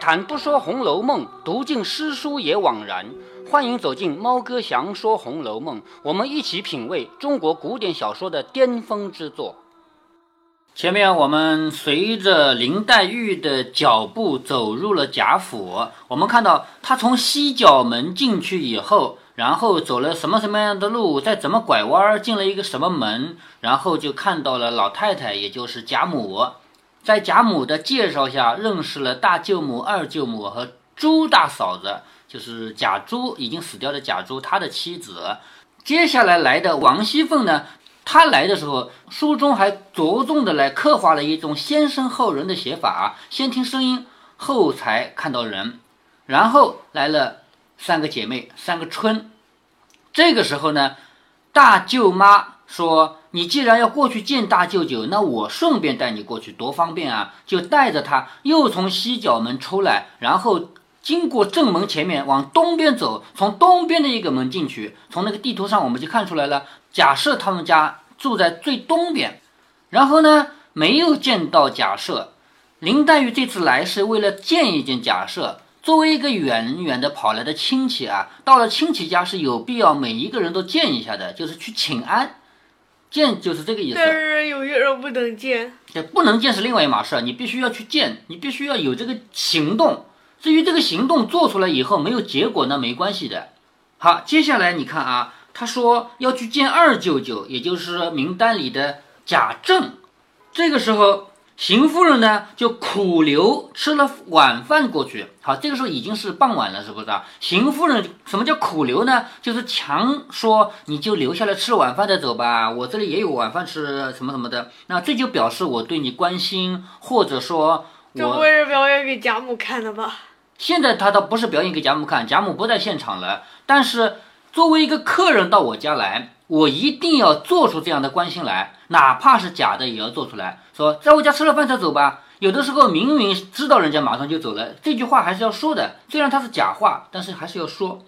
谈不说《红楼梦》，读尽诗书也枉然。欢迎走进猫哥祥说《红楼梦》，我们一起品味中国古典小说的巅峰之作。前面我们随着林黛玉的脚步走入了贾府，我们看到她从西角门进去以后，然后走了什么什么样的路，再怎么拐弯儿进了一个什么门，然后就看到了老太太，也就是贾母。在贾母的介绍下，认识了大舅母、二舅母和朱大嫂子，就是贾珠已经死掉的贾珠，他的妻子。接下来来的王熙凤呢，她来的时候，书中还着重的来刻画了一种先声后人的写法，先听声音，后才看到人。然后来了三个姐妹，三个春。这个时候呢，大舅妈说。你既然要过去见大舅舅，那我顺便带你过去，多方便啊！就带着他又从西角门出来，然后经过正门前面往东边走，从东边的一个门进去。从那个地图上我们就看出来了，假设他们家住在最东边。然后呢，没有见到假设，林黛玉这次来是为了见一见假设。作为一个远远的跑来的亲戚啊，到了亲戚家是有必要每一个人都见一下的，就是去请安。见就是这个意思，但是有些人不能见，这不能见是另外一码事，你必须要去见，你必须要有这个行动。至于这个行动做出来以后没有结果，那没关系的。好，接下来你看啊，他说要去见二舅舅，也就是名单里的贾政，这个时候。邢夫人呢，就苦留吃了晚饭过去。好，这个时候已经是傍晚了，是不是啊？邢夫人什么叫苦留呢？就是强说你就留下来吃晚饭再走吧，我这里也有晚饭吃，什么什么的。那这就表示我对你关心，或者说，这不会是表演给贾母看的吧？现在他倒不是表演给贾母看，贾母不在现场了。但是作为一个客人到我家来。我一定要做出这样的关心来，哪怕是假的也要做出来。说在我家吃了饭再走吧。有的时候明明知道人家马上就走了，这句话还是要说的。虽然它是假话，但是还是要说。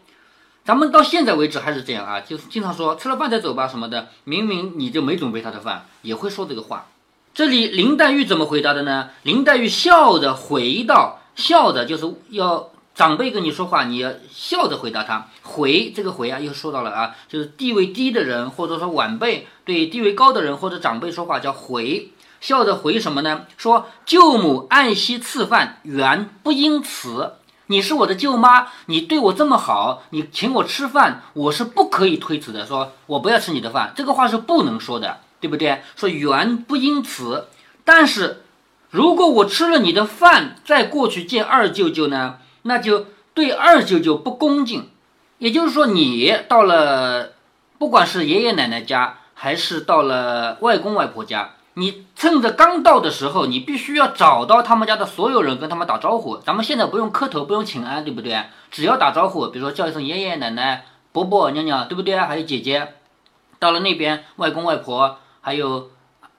咱们到现在为止还是这样啊，就是经常说吃了饭再走吧什么的。明明你就没准备他的饭，也会说这个话。这里林黛玉怎么回答的呢？林黛玉笑着回道：“笑着就是要。”长辈跟你说话，你要笑着回答他。回这个回啊，又说到了啊，就是地位低的人，或者说晚辈对地位高的人或者长辈说话叫回，笑着回什么呢？说舅母爱惜赐饭，原不应辞。你是我的舅妈，你对我这么好，你请我吃饭，我是不可以推辞的。说我不要吃你的饭，这个话是不能说的，对不对？说原不应辞。但是如果我吃了你的饭，再过去见二舅舅呢？那就对二舅舅不恭敬，也就是说，你到了，不管是爷爷奶奶家，还是到了外公外婆家，你趁着刚到的时候，你必须要找到他们家的所有人，跟他们打招呼。咱们现在不用磕头，不用请安，对不对？只要打招呼，比如说叫一声爷爷奶奶、伯伯、娘娘，对不对？还有姐姐，到了那边，外公外婆，还有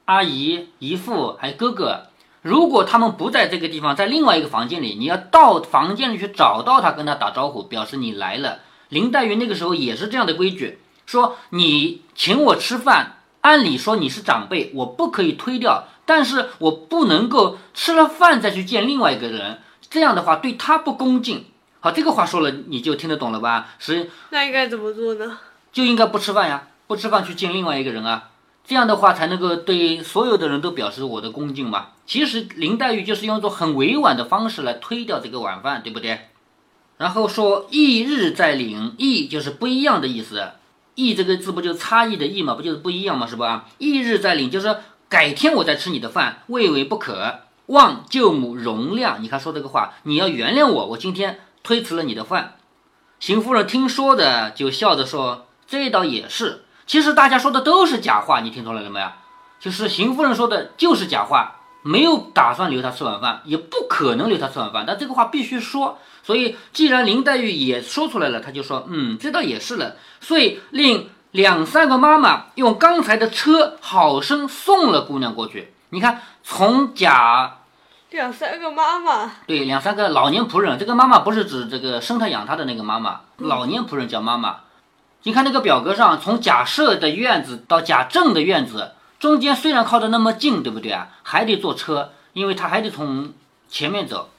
阿姨、姨父，还有哥哥。如果他们不在这个地方，在另外一个房间里，你要到房间里去找到他，跟他打招呼，表示你来了。林黛玉那个时候也是这样的规矩，说你请我吃饭，按理说你是长辈，我不可以推掉，但是我不能够吃了饭再去见另外一个人，这样的话对他不恭敬。好，这个话说了你就听得懂了吧？是那应该怎么做呢？就应该不吃饭呀，不吃饭去见另外一个人啊。这样的话才能够对所有的人都表示我的恭敬嘛。其实林黛玉就是用一种很委婉的方式来推掉这个晚饭，对不对？然后说异日再领，异就是不一样的意思，异这个字不就差异的异嘛，不就是不一样嘛，是吧？异日再领就是改天我再吃你的饭，未为不可。望舅母容谅，你看说这个话，你要原谅我，我今天推辞了你的饭。邢夫人听说的就笑着说：“这倒也是。”其实大家说的都是假话，你听出来了没有？就是邢夫人说的就是假话，没有打算留他吃晚饭，也不可能留他吃晚饭。但这个话必须说，所以既然林黛玉也说出来了，她就说，嗯，这倒也是了。所以令两三个妈妈用刚才的车好生送了姑娘过去。你看，从贾两三个妈妈，对，两三个老年仆人。这个妈妈不是指这个生她养她的那个妈妈，老年仆人叫妈妈。你看那个表格上，从贾赦的院子到贾政的院子，中间虽然靠得那么近，对不对啊？还得坐车，因为他还得从前面走。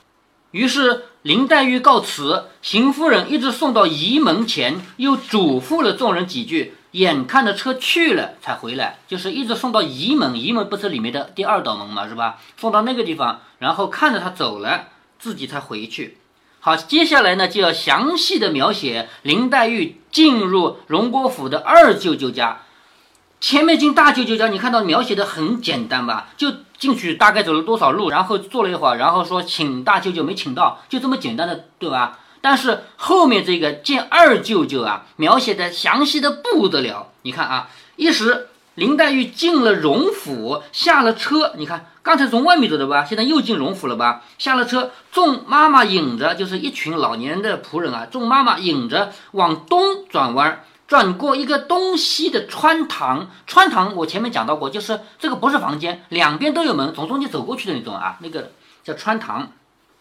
于是林黛玉告辞，邢夫人一直送到仪门前，又嘱咐了众人几句，眼看着车去了才回来，就是一直送到仪门，仪门不是里面的第二道门嘛，是吧？送到那个地方，然后看着他走了，自己才回去。好，接下来呢就要详细的描写林黛玉进入荣国府的二舅舅家。前面进大舅舅家，你看到描写的很简单吧？就进去大概走了多少路，然后坐了一会儿，然后说请大舅舅没请到，就这么简单的，对吧？但是后面这个见二舅舅啊，描写的详细的不得了。你看啊，一时林黛玉进了荣府，下了车，你看刚才从外面走的吧，现在又进荣府了吧？下了车，众妈妈引着，就是一群老年的仆人啊，众妈妈引着往东转弯。转过一个东西的穿堂，穿堂我前面讲到过，就是这个不是房间，两边都有门，从中间走过去的那种啊，那个叫穿堂。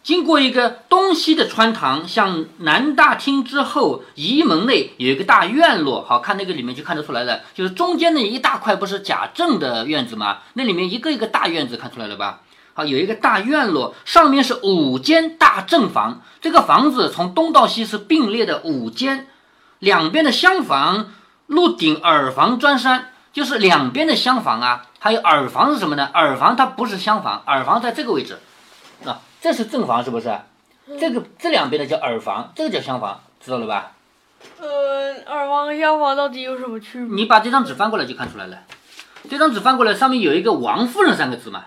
经过一个东西的穿堂，向南大厅之后，仪门内有一个大院落，好看那个里面就看得出来了，就是中间那一大块不是贾政的院子吗？那里面一个一个大院子看出来了吧？好，有一个大院落，上面是五间大正房，这个房子从东到西是并列的五间。两边的厢房，鹿顶耳房砖山，就是两边的厢房啊。还有耳房是什么呢？耳房它不是厢房，耳房在这个位置，啊，这是正房是不是？这个这两边的叫耳房，这个叫厢房，知道了吧？呃，耳房和厢房到底有什么区别？你把这张纸翻过来就看出来了。这张纸翻过来，上面有一个王夫人三个字嘛，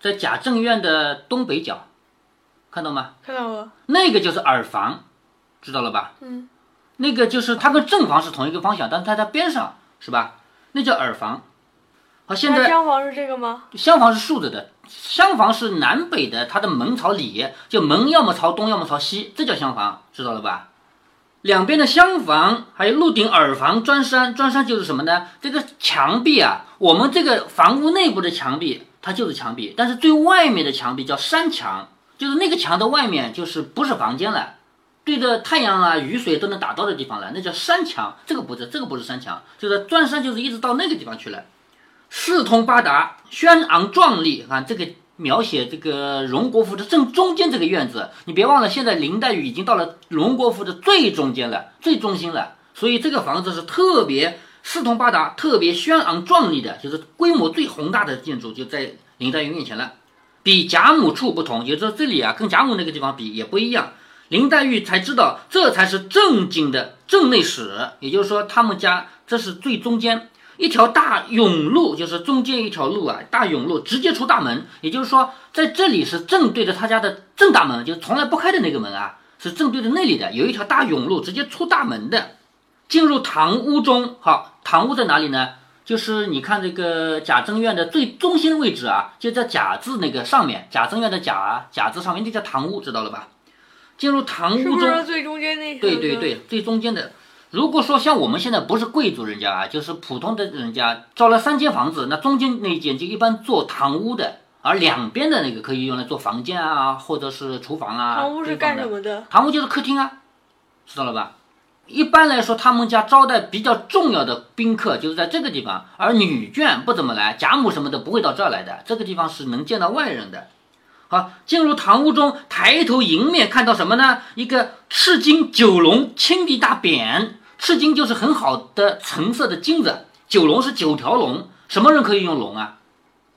在贾政院的东北角，看到吗？看到了。那个就是耳房。知道了吧？嗯，那个就是它跟正房是同一个方向，但是它在边上，是吧？那叫耳房。好，现在厢房是这个吗？厢房是竖着的，厢房是南北的，它的门朝里，就门要么朝东，要么朝西，这叫厢房，知道了吧？两边的厢房还有鹿顶耳房砖山，砖山就是什么呢？这个墙壁啊，我们这个房屋内部的墙壁它就是墙壁，但是最外面的墙壁叫山墙，就是那个墙的外面就是不是房间了。对着太阳啊、雨水都能打到的地方了，那叫山墙。这个不是，这个不是山墙，就是砖山，就是一直到那个地方去了。四通八达，轩昂壮丽。啊，这个描写这个荣国府的正中间这个院子，你别忘了，现在林黛玉已经到了荣国府的最中间了，最中心了。所以这个房子是特别四通八达、特别轩昂壮丽的，就是规模最宏大的建筑就在林黛玉面前了。比贾母处不同，也就是这里啊，跟贾母那个地方比也不一样。林黛玉才知道，这才是正经的正内史，也就是说，他们家这是最中间一条大甬路，就是中间一条路啊，大甬路直接出大门，也就是说，在这里是正对着他家的正大门，就是从来不开的那个门啊，是正对着那里的，有一条大甬路直接出大门的。进入堂屋中，好，堂屋在哪里呢？就是你看这个贾政院的最中心位置啊，就在贾字那个上面，贾政院的贾贾字上面，就叫堂屋，知道了吧？进入堂屋中，最中间那对对对，最中间的。如果说像我们现在不是贵族人家啊，就是普通的人家，造了三间房子，那中间那一间就一般做堂屋的，而两边的那个可以用来做房间啊，或者是厨房啊。堂屋是干什么的？堂屋就是客厅啊，知道了吧？一般来说，他们家招待比较重要的宾客就是在这个地方，而女眷不怎么来，贾母什么的不会到这儿来的，这个地方是能见到外人的。好，进入堂屋中，抬头迎面看到什么呢？一个赤金九龙青地大匾，赤金就是很好的橙色的金子，九龙是九条龙。什么人可以用龙啊？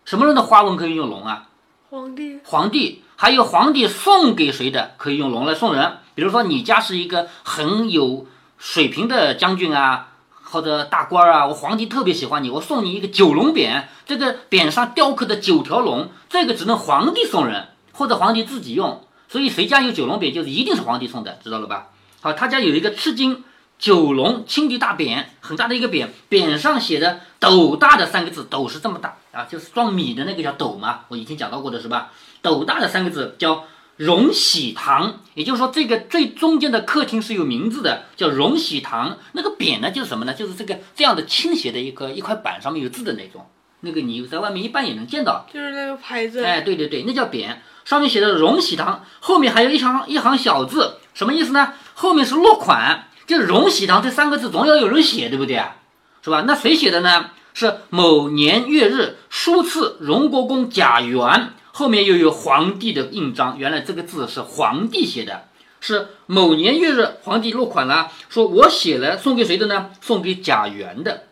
什么人的花纹可以用龙啊？皇帝。皇帝还有皇帝送给谁的可以用龙来送人？比如说你家是一个很有水平的将军啊，或者大官啊，我皇帝特别喜欢你，我送你一个九龙匾，这个匾上雕刻的九条龙。这个只能皇帝送人，或者皇帝自己用，所以谁家有九龙匾，就是一定是皇帝送的，知道了吧？好，他家有一个赤金九龙青地大匾，很大的一个匾，匾上写的“斗大”的三个字，斗是这么大啊，就是装米的那个叫斗嘛，我以前讲到过的是吧？斗大的三个字叫荣禧堂，也就是说这个最中间的客厅是有名字的，叫荣禧堂。那个匾呢，就是什么呢？就是这个这样的倾斜的一个一块板，上面有字的那种。那个你在外面一般也能见到，就是那个牌子。哎，对对对，那叫匾，上面写的“荣禧堂”，后面还有一行一行小字，什么意思呢？后面是落款，就“荣禧堂”这三个字总要有人写，对不对啊？是吧？那谁写的呢？是某年月日书赐荣国公贾源后面又有皇帝的印章，原来这个字是皇帝写的，是某年月日皇帝落款了，说我写了送给谁的呢？送给贾元的。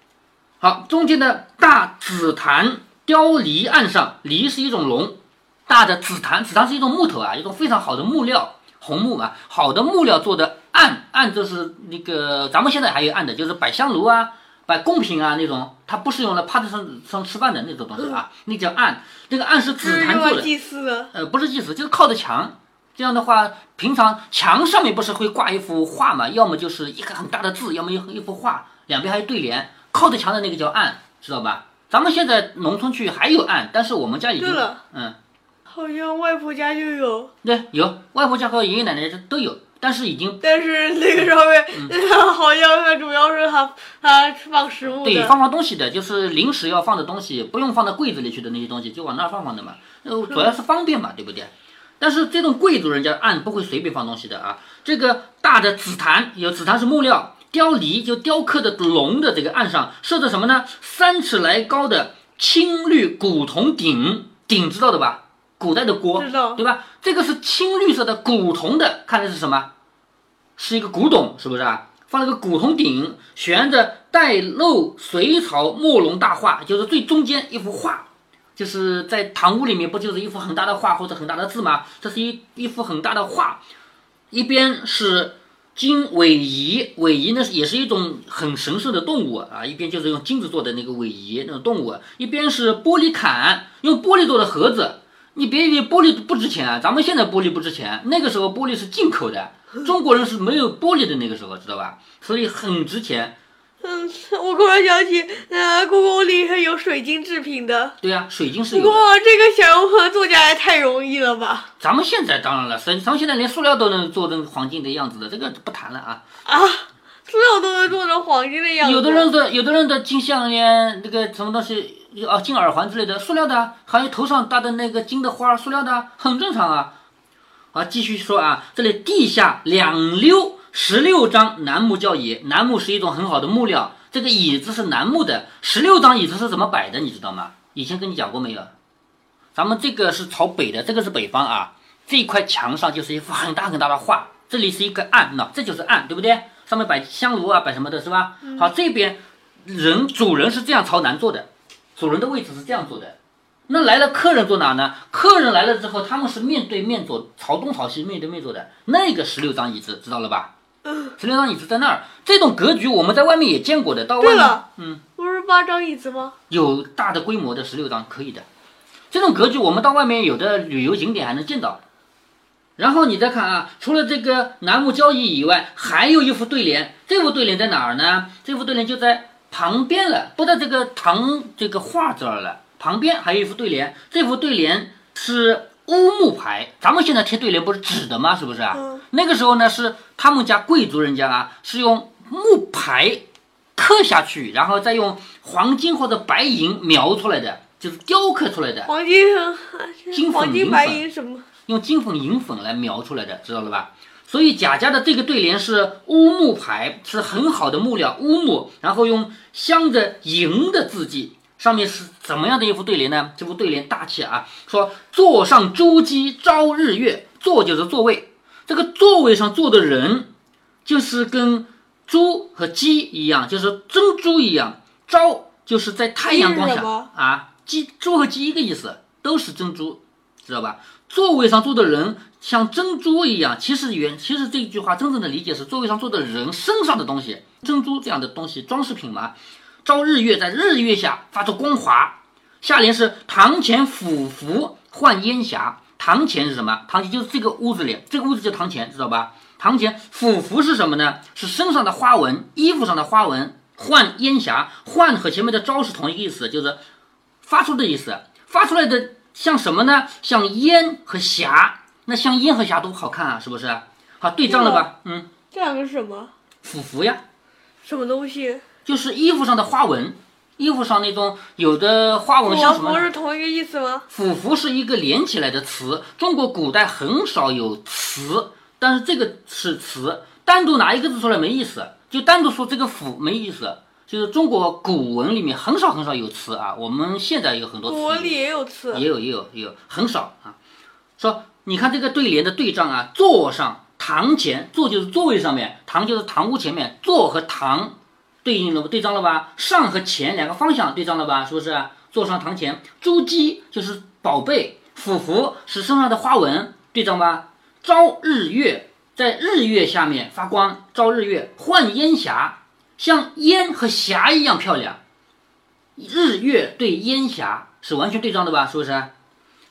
好，中间的大紫檀雕梨案上，梨是一种龙，大的紫檀，紫檀是一种木头啊，一种非常好的木料，红木啊，好的木料做的案，案就是那个咱们现在还有案的，就是摆香炉啊。摆贡品啊，那种它不是用来趴在上上吃饭的那种东西啊，那叫案。那个案是紫檀做的，祭祀的。呃，不是祭祀，就是靠着墙。这样的话，平常墙上面不是会挂一幅画嘛？要么就是一个很大的字，要么一一幅画，两边还有对联。靠着墙的那个叫案，知道吧？咱们现在农村去还有案，但是我们家已经嗯，好像外婆家就有。对，有外婆家和爷爷奶奶都有。但是已经，但是那个上面好像它主要是它它放食物对，放放东西的，就是临时要放的东西，不用放到柜子里去的那些东西，就往那儿放放的嘛。呃，主要是方便嘛，对不对？但是这种贵族人家按不会随便放东西的啊。这个大的紫檀，有紫檀是木料，雕梨就雕刻的龙的这个案上设的什么呢？三尺来高的青绿古铜鼎，鼎知道的吧？古代的锅，对吧？这个是青绿色的古铜的，看的是什么？是一个古董，是不是啊？放了个古铜鼎，悬着带漏隋朝墨龙大画，就是最中间一幅画，就是在堂屋里面不就是一幅很大的画或者很大的字吗？这是一一幅很大的画，一边是金尾仪，尾仪呢也是一种很神圣的动物啊，一边就是用金子做的那个尾仪那种动物，一边是玻璃坎，用玻璃做的盒子。你别以为玻璃不值钱啊，咱们现在玻璃不值钱，那个时候玻璃是进口的，中国人是没有玻璃的那个时候，知道吧？所以很值钱。嗯，我突然想起，呃，故宫里还有水晶制品的。对呀，水晶是有。不过这个想要作家也太容易了吧？咱们现在当然了，咱咱们现在连塑料都能做成黄金的样子的，这个不谈了啊。啊，塑料都能做成黄金的样子。有的人的，有的人的金项链，那个什么东西。啊，金耳环之类的，塑料的，还有头上戴的那个金的花，塑料的，很正常啊。啊，继续说啊，这里地下两溜十六张楠木教椅，楠木是一种很好的木料，这个椅子是楠木的，十六张椅子是怎么摆的，你知道吗？以前跟你讲过没有？咱们这个是朝北的，这个是北方啊，这一块墙上就是一幅很大很大的画，这里是一个案，那这就是案，对不对？上面摆香炉啊，摆什么的，是吧？好，这边人主人是这样朝南坐的。主人的位置是这样坐的，那来了客人坐哪呢？客人来了之后，他们是面对面坐，朝东朝西面对面坐的。那个十六张椅子知道了吧？十六张椅子在那儿，这种格局我们在外面也见过的。到外面，嗯，不是八张椅子吗？有大的规模的十六张可以的，这种格局我们到外面有的旅游景点还能见到。然后你再看啊，除了这个楠木交椅以外，还有一副对联。这副对联在哪儿呢？这副对联就在。旁边了，不在这个唐这个画这儿了。旁边还有一副对联，这副对联是乌木牌。咱们现在贴对联不是纸的吗？是不是啊？那个时候呢，是他们家贵族人家啊，是用木牌刻下去，然后再用黄金或者白银描出来的，就是雕刻出来的。黄金、金粉、银粉什么？用金粉、银粉来描出来的，知道了吧？所以贾家的这个对联是乌木牌，是很好的木料乌木，然后用镶着银的字迹，上面是怎么样的一副对联呢？这副对联大气啊，说坐上珠玑朝日月，坐就是座位，这个座位上坐的人就是跟珠和鸡一样，就是珍珠一样，朝就是在太阳光下啊，鸡猪和鸡一个意思，都是珍珠，知道吧？座位上坐的人。像珍珠一样，其实原其实这句话真正的理解是座位上坐的人身上的东西，珍珠这样的东西装饰品嘛。朝日月在日月下发出光华。下联是堂前俯伏换烟霞。堂前是什么？堂前就是这个屋子里，这个屋子叫堂前，知道吧？堂前俯伏是什么呢？是身上的花纹，衣服上的花纹。换烟霞，换和前面的朝是同一个意思，就是发出的意思。发出来的像什么呢？像烟和霞。那像烟和霞多好看啊，是不是？好对仗了吧？嗯，这两个是什么？俯伏呀。什么东西？就是衣服上的花纹，衣服上那种有的花纹像什么？不是同一个意思吗？俯伏是一个连起来的词，中国古代很少有词，但是这个是词，单独拿一个字出来没意思，就单独说这个俯没意思。就是中国古文里面很少很少有词啊，我们现在有很多词古文里也有词，也有也有也有很少啊。说你看这个对联的对仗啊，座上堂前，座就是座位上面，堂就是堂屋前面，座和堂对应了对仗了吧？上和前两个方向对仗了吧？是不是？座上堂前，珠玑就是宝贝，俯伏是身上的花纹，对仗吧？朝日月在日月下面发光，朝日月换烟霞，像烟和霞一样漂亮。日月对烟霞是完全对仗的吧？是不是？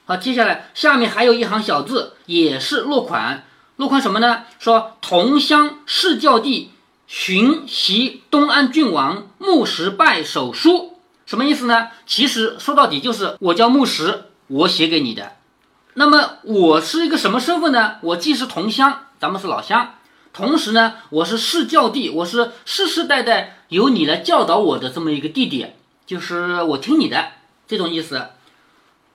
好，接下来下面还有一行小字，也是落款。落款什么呢？说同乡市教弟寻袭东安郡王穆石拜手书，什么意思呢？其实说到底就是我叫穆石，我写给你的。那么我是一个什么身份呢？我既是同乡，咱们是老乡，同时呢，我是世教弟，我是世世代代由你来教导我的这么一个弟弟，就是我听你的这种意思。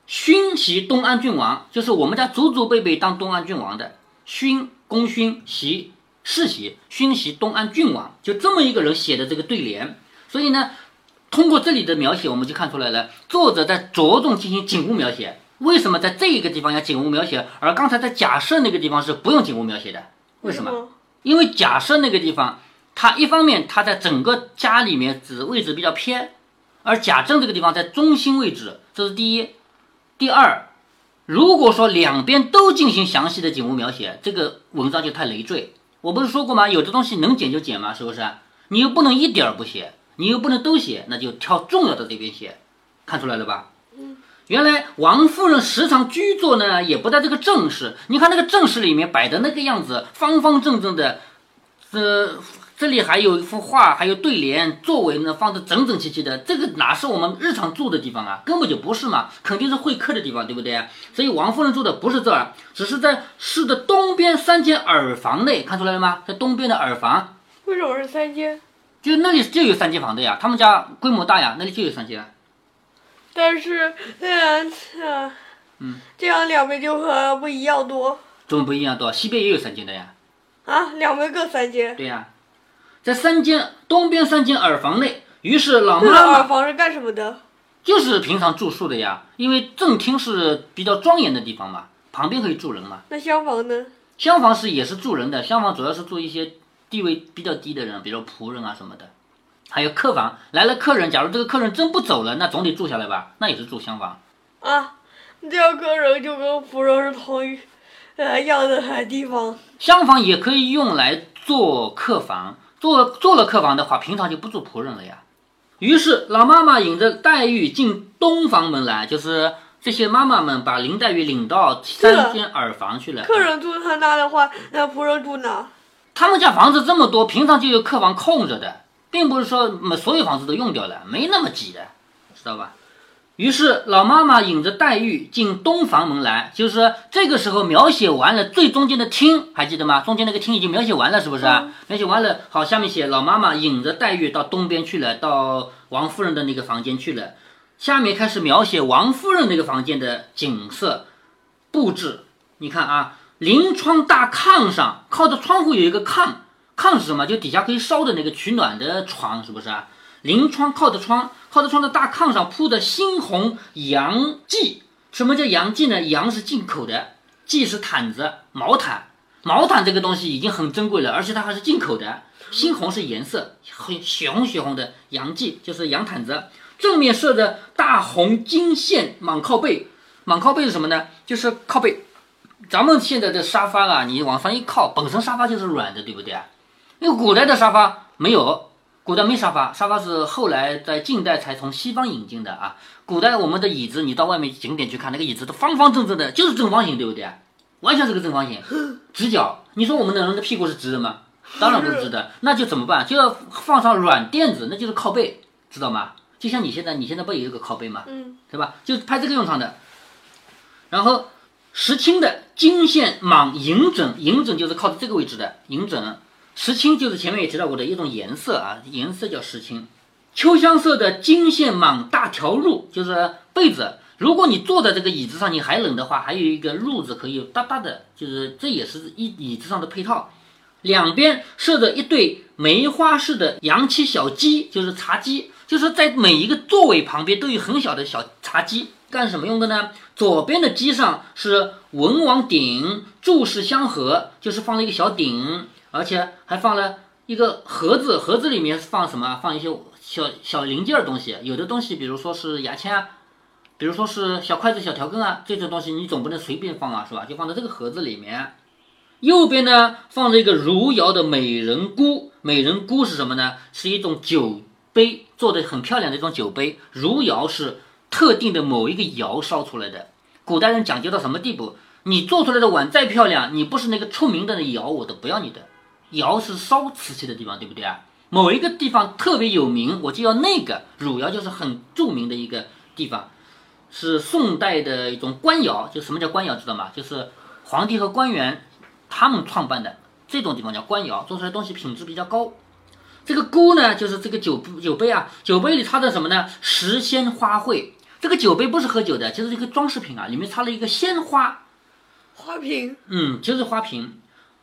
勋袭东安郡王，就是我们家祖祖辈辈当东安郡王的。勋功勋袭世袭，勋袭东安郡王，就这么一个人写的这个对联。所以呢，通过这里的描写，我们就看出来了，作者在着重进行景物描写。为什么在这一个地方要景物描写，而刚才在假设那个地方是不用景物描写的？为什么？因为假设那个地方，它一方面它在整个家里面指位置比较偏，而贾政这个地方在中心位置，这是第一。第二，如果说两边都进行详细的景物描写，这个文章就太累赘。我不是说过吗？有的东西能减就减嘛，是不是？你又不能一点儿不写，你又不能都写，那就挑重要的这边写。看出来了吧？原来王夫人时常居坐呢，也不在这个正室。你看那个正室里面摆的那个样子，方方正正的，呃，这里还有一幅画，还有对联，座位呢放的整整齐齐的。这个哪是我们日常住的地方啊？根本就不是嘛，肯定是会客的地方，对不对？所以王夫人住的不是这儿，只是在室的东边三间耳房内，看出来了吗？在东边的耳房，为什么是三间？就那里就有三间房的呀，他们家规模大呀，那里就有三间。但是，嗯嗯，嗯，这样两边就和不一样多怎么不一样多？西边也有三间的呀。啊，两边各三间。对呀，在三间东边三间耳房内，于是老这个妈妈耳房是干什么的？就是平常住宿的呀，因为正厅是比较庄严的地方嘛，旁边可以住人嘛。那厢房呢？厢房是也是住人的，厢房主要是住一些地位比较低的人，比如仆人啊什么的。还有客房，来了客人，假如这个客人真不走了，那总得住下来吧，那也是住厢房。啊，这样客人就跟仆人是同一呃样的地方。厢房也可以用来做客房，做做了客房的话，平常就不住仆人了呀。于是老妈妈引着黛玉进东房门来，就是这些妈妈们把林黛玉领到三间耳房去了。客人住他那的话，那仆人住哪？他们家房子这么多，平常就有客房空着的，并不是说嗯所有房子都用掉了，没那么挤的，知道吧？于是老妈妈引着黛玉进东房门来，就是说这个时候描写完了最中间的厅，还记得吗？中间那个厅已经描写完了，是不是？描写完了，好，下面写老妈妈引着黛玉到东边去了，到王夫人的那个房间去了。下面开始描写王夫人那个房间的景色布置。你看啊，临窗大炕上靠着窗户有一个炕，炕是什么？就底下可以烧的那个取暖的床，是不是啊？临窗靠着窗，靠着窗的大炕上铺的猩红洋蓟。什么叫洋蓟呢？羊是进口的，蓟是毯子、毛毯。毛毯这个东西已经很珍贵了，而且它还是进口的。猩红是颜色，很血红血红的洋蓟就是羊毯子。正面设着大红金线蟒靠背，蟒靠背是什么呢？就是靠背。咱们现在的沙发啊，你往上一靠，本身沙发就是软的，对不对啊？因为古代的沙发没有，古代没沙发，沙发是后来在近代才从西方引进的啊。古代我们的椅子，你到外面景点去看，那个椅子都方方正正的，就是正方形，对不对？完全是个正方形，直角。你说我们的人的屁股是直的吗？当然不是直的，那就怎么办？就要放上软垫子，那就是靠背，知道吗？就像你现在，你现在不也有个靠背吗？嗯，对吧？就派这个用场的。然后石青的金线蟒银枕，银枕就是靠着这个位置的银枕。石青就是前面也提到过的一种颜色啊，颜色叫石青。秋香色的金线蟒大条褥，就是被子。如果你坐在这个椅子上，你还冷的话，还有一个褥子可以搭搭的，就是这也是一椅子上的配套。两边设着一对梅花式的洋漆小几，就是茶几，就是在每一个座位旁边都有很小的小茶几，干什么用的呢？左边的机上是文王鼎，注释相合，就是放了一个小鼎，而且还放了一个盒子，盒子里面是放什么？放一些小小零件儿东西，有的东西，比如说是牙签啊，比如说是小筷子、小调羹啊，这种东西你总不能随便放啊，是吧？就放在这个盒子里面。右边呢放着一个汝窑的美人菇，美人菇是什么呢？是一种酒杯，做的很漂亮的一种酒杯。汝窑是特定的某一个窑烧出来的。古代人讲究到什么地步？你做出来的碗再漂亮，你不是那个出名的窑，我都不要你的。窑是烧瓷器的地方，对不对啊？某一个地方特别有名，我就要那个。汝窑就是很著名的一个地方，是宋代的一种官窑。就什么叫官窑，知道吗？就是皇帝和官员。他们创办的这种地方叫官窑，做出来东西品质比较高。这个菇呢，就是这个酒酒杯啊，酒杯里插的什么呢？石鲜花卉。这个酒杯不是喝酒的，就是一个装饰品啊，里面插了一个鲜花花瓶。嗯，就是花瓶。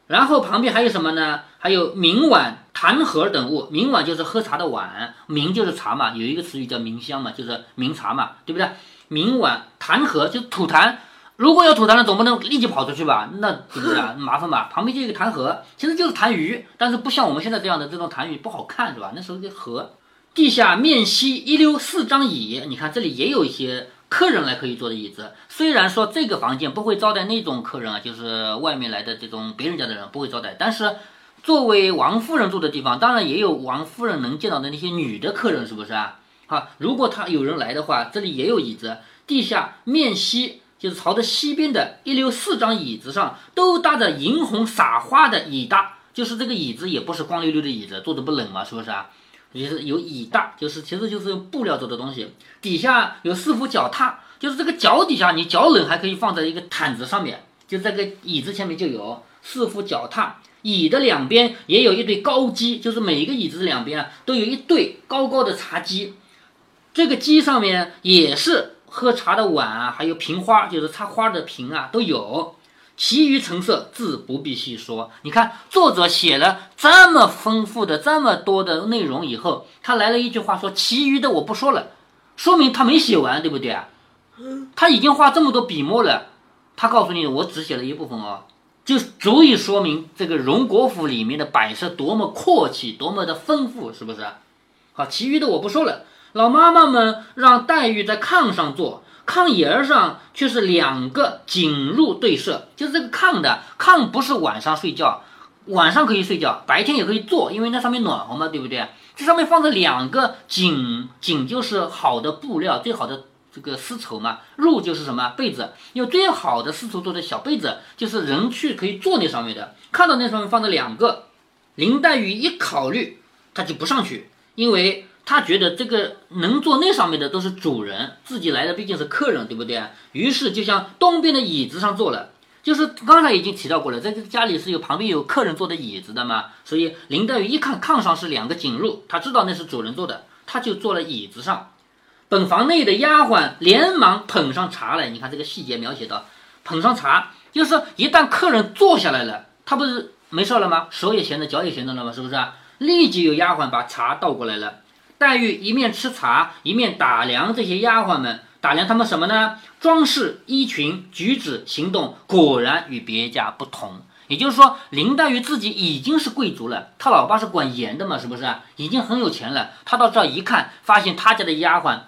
然后旁边还有什么呢？还有明碗、坛盒等物。明碗就是喝茶的碗，明就是茶嘛，有一个词语叫明香嘛，就是明茶嘛，对不对？明碗、坛盒就是吐痰。如果有吐痰了，总不能立即跑出去吧？那对不对啊？麻烦吧？旁边就一个痰盒，其实就是痰盂，但是不像我们现在这样的这种痰盂不好看，是吧？那时候的盒，地下面西一溜四张椅，你看这里也有一些客人来可以坐的椅子。虽然说这个房间不会招待那种客人啊，就是外面来的这种别人家的人不会招待，但是作为王夫人住的地方，当然也有王夫人能见到的那些女的客人，是不是啊？好，如果他有人来的话，这里也有椅子。地下面西。就是朝着西边的一溜四张椅子上都搭着银红撒花的椅搭，就是这个椅子也不是光溜溜的椅子，坐着不冷嘛，是不是啊？也是有椅大，就是其实就是用布料做的东西。底下有四副脚踏，就是这个脚底下你脚冷还可以放在一个毯子上面，就这个椅子前面就有四副脚踏。椅的两边也有一对高机，就是每一个椅子两边啊都有一对高高的茶几，这个机上面也是。喝茶的碗啊，还有瓶花，就是插花的瓶啊，都有。其余成色自不必细说。你看，作者写了这么丰富的、这么多的内容以后，他来了一句话说：“其余的我不说了。”说明他没写完，对不对啊？他已经画这么多笔墨了，他告诉你，我只写了一部分哦，就足以说明这个荣国府里面的摆设多么阔气，多么的丰富，是不是？好，其余的我不说了。老妈妈们让黛玉在炕上坐，炕沿儿上却是两个井入对射，就是这个炕的炕不是晚上睡觉，晚上可以睡觉，白天也可以坐，因为那上面暖和嘛，对不对？这上面放着两个锦，锦就是好的布料，最好的这个丝绸嘛，褥就是什么被子，用最好的丝绸做的小被子，就是人去可以坐那上面的。看到那上面放着两个，林黛玉一考虑，她就不上去，因为。他觉得这个能坐那上面的都是主人，自己来的毕竟是客人，对不对？于是就向东边的椅子上坐了。就是刚才已经提到过了，在这家里是有旁边有客人坐的椅子的嘛。所以林黛玉一看炕上是两个锦褥，她知道那是主人坐的，她就坐了椅子上。本房内的丫鬟连忙捧上茶来，你看这个细节描写到，捧上茶，就是一旦客人坐下来了，他不是没事了吗？手也闲着，脚也闲着了吗？是不是？立即有丫鬟把茶倒过来了。黛玉一面吃茶，一面打量这些丫鬟们，打量他们什么呢？装饰、衣裙、举止、行动，果然与别家不同。也就是说，林黛玉自己已经是贵族了，她老爸是管盐的嘛，是不是？已经很有钱了。她到这一看，发现她家的丫鬟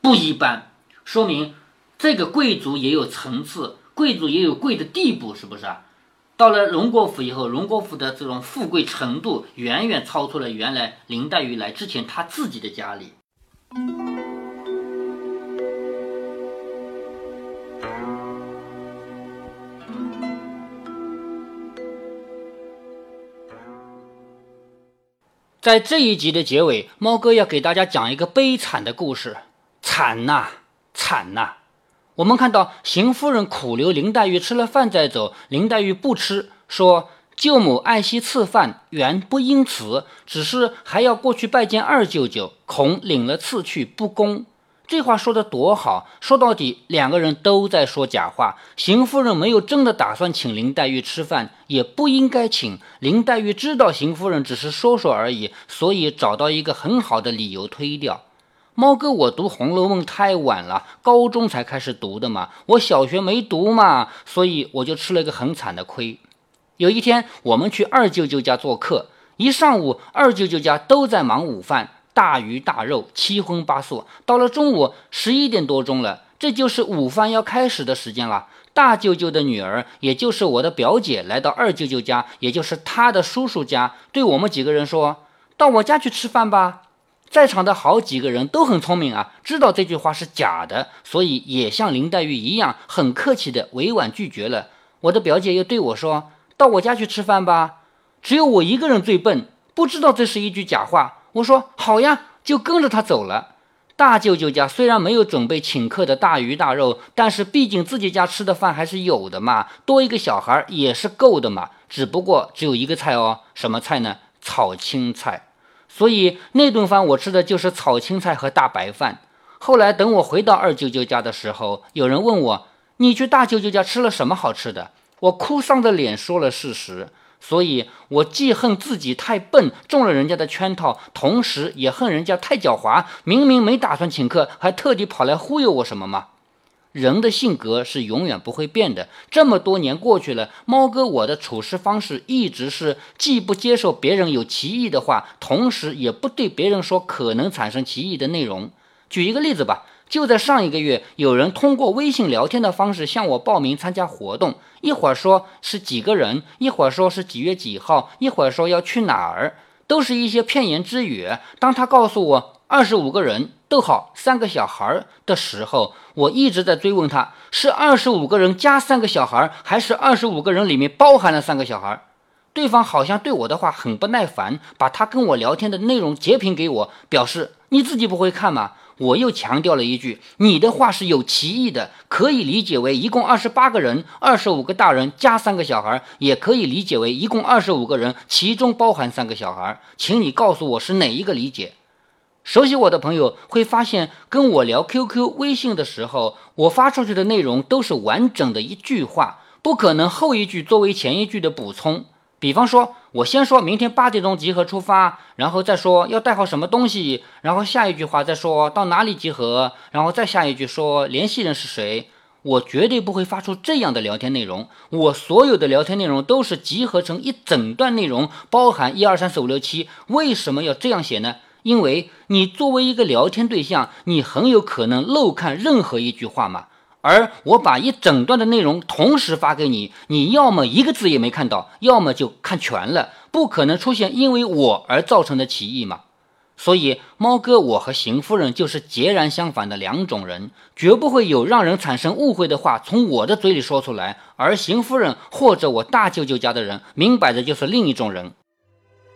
不一般，说明这个贵族也有层次，贵族也有贵的地步，是不是？到了荣国府以后，荣国府的这种富贵程度远远超出了原来林黛玉来之前她自己的家里。在这一集的结尾，猫哥要给大家讲一个悲惨的故事，惨呐，惨呐！我们看到邢夫人苦留林黛玉吃了饭再走，林黛玉不吃，说舅母爱惜赐饭，原不因此，只是还要过去拜见二舅舅，恐领了赐去不公。这话说的多好，说到底两个人都在说假话。邢夫人没有真的打算请林黛玉吃饭，也不应该请。林黛玉知道邢夫人只是说说而已，所以找到一个很好的理由推掉。猫哥，我读《红楼梦》太晚了，高中才开始读的嘛，我小学没读嘛，所以我就吃了一个很惨的亏。有一天，我们去二舅舅家做客，一上午二舅舅家都在忙午饭。大鱼大肉，七荤八素。到了中午十一点多钟了，这就是午饭要开始的时间了。大舅舅的女儿，也就是我的表姐，来到二舅舅家，也就是他的叔叔家，对我们几个人说：“到我家去吃饭吧。”在场的好几个人都很聪明啊，知道这句话是假的，所以也像林黛玉一样，很客气的委婉拒绝了。我的表姐又对我说：“到我家去吃饭吧。”只有我一个人最笨，不知道这是一句假话。我说好呀，就跟着他走了。大舅舅家虽然没有准备请客的大鱼大肉，但是毕竟自己家吃的饭还是有的嘛，多一个小孩也是够的嘛。只不过只有一个菜哦，什么菜呢？炒青菜。所以那顿饭我吃的就是炒青菜和大白饭。后来等我回到二舅舅家的时候，有人问我：“你去大舅舅家吃了什么好吃的？”我哭丧着脸说了事实。所以，我既恨自己太笨，中了人家的圈套，同时也恨人家太狡猾，明明没打算请客，还特地跑来忽悠我什么吗？人的性格是永远不会变的。这么多年过去了，猫哥我的处事方式一直是既不接受别人有歧义的话，同时也不对别人说可能产生歧义的内容。举一个例子吧。就在上一个月，有人通过微信聊天的方式向我报名参加活动，一会儿说是几个人，一会儿说是几月几号，一会儿说要去哪儿，都是一些片言之语。当他告诉我二十五个人，逗号三个小孩的时候，我一直在追问他是二十五个人加三个小孩，还是二十五个人里面包含了三个小孩。对方好像对我的话很不耐烦，把他跟我聊天的内容截屏给我，表示你自己不会看吗？我又强调了一句：“你的话是有歧义的，可以理解为一共二十八个人，二十五个大人加三个小孩，也可以理解为一共二十五个人，其中包含三个小孩。请你告诉我是哪一个理解？熟悉我的朋友会发现，跟我聊 QQ、微信的时候，我发出去的内容都是完整的一句话，不可能后一句作为前一句的补充。比方说。我先说明天八点钟集合出发，然后再说要带好什么东西，然后下一句话再说到哪里集合，然后再下一句说联系人是谁。我绝对不会发出这样的聊天内容。我所有的聊天内容都是集合成一整段内容，包含一二三四五六七。为什么要这样写呢？因为你作为一个聊天对象，你很有可能漏看任何一句话嘛。而我把一整段的内容同时发给你，你要么一个字也没看到，要么就看全了，不可能出现因为我而造成的歧义嘛。所以，猫哥，我和邢夫人就是截然相反的两种人，绝不会有让人产生误会的话从我的嘴里说出来。而邢夫人或者我大舅舅家的人，明摆着就是另一种人。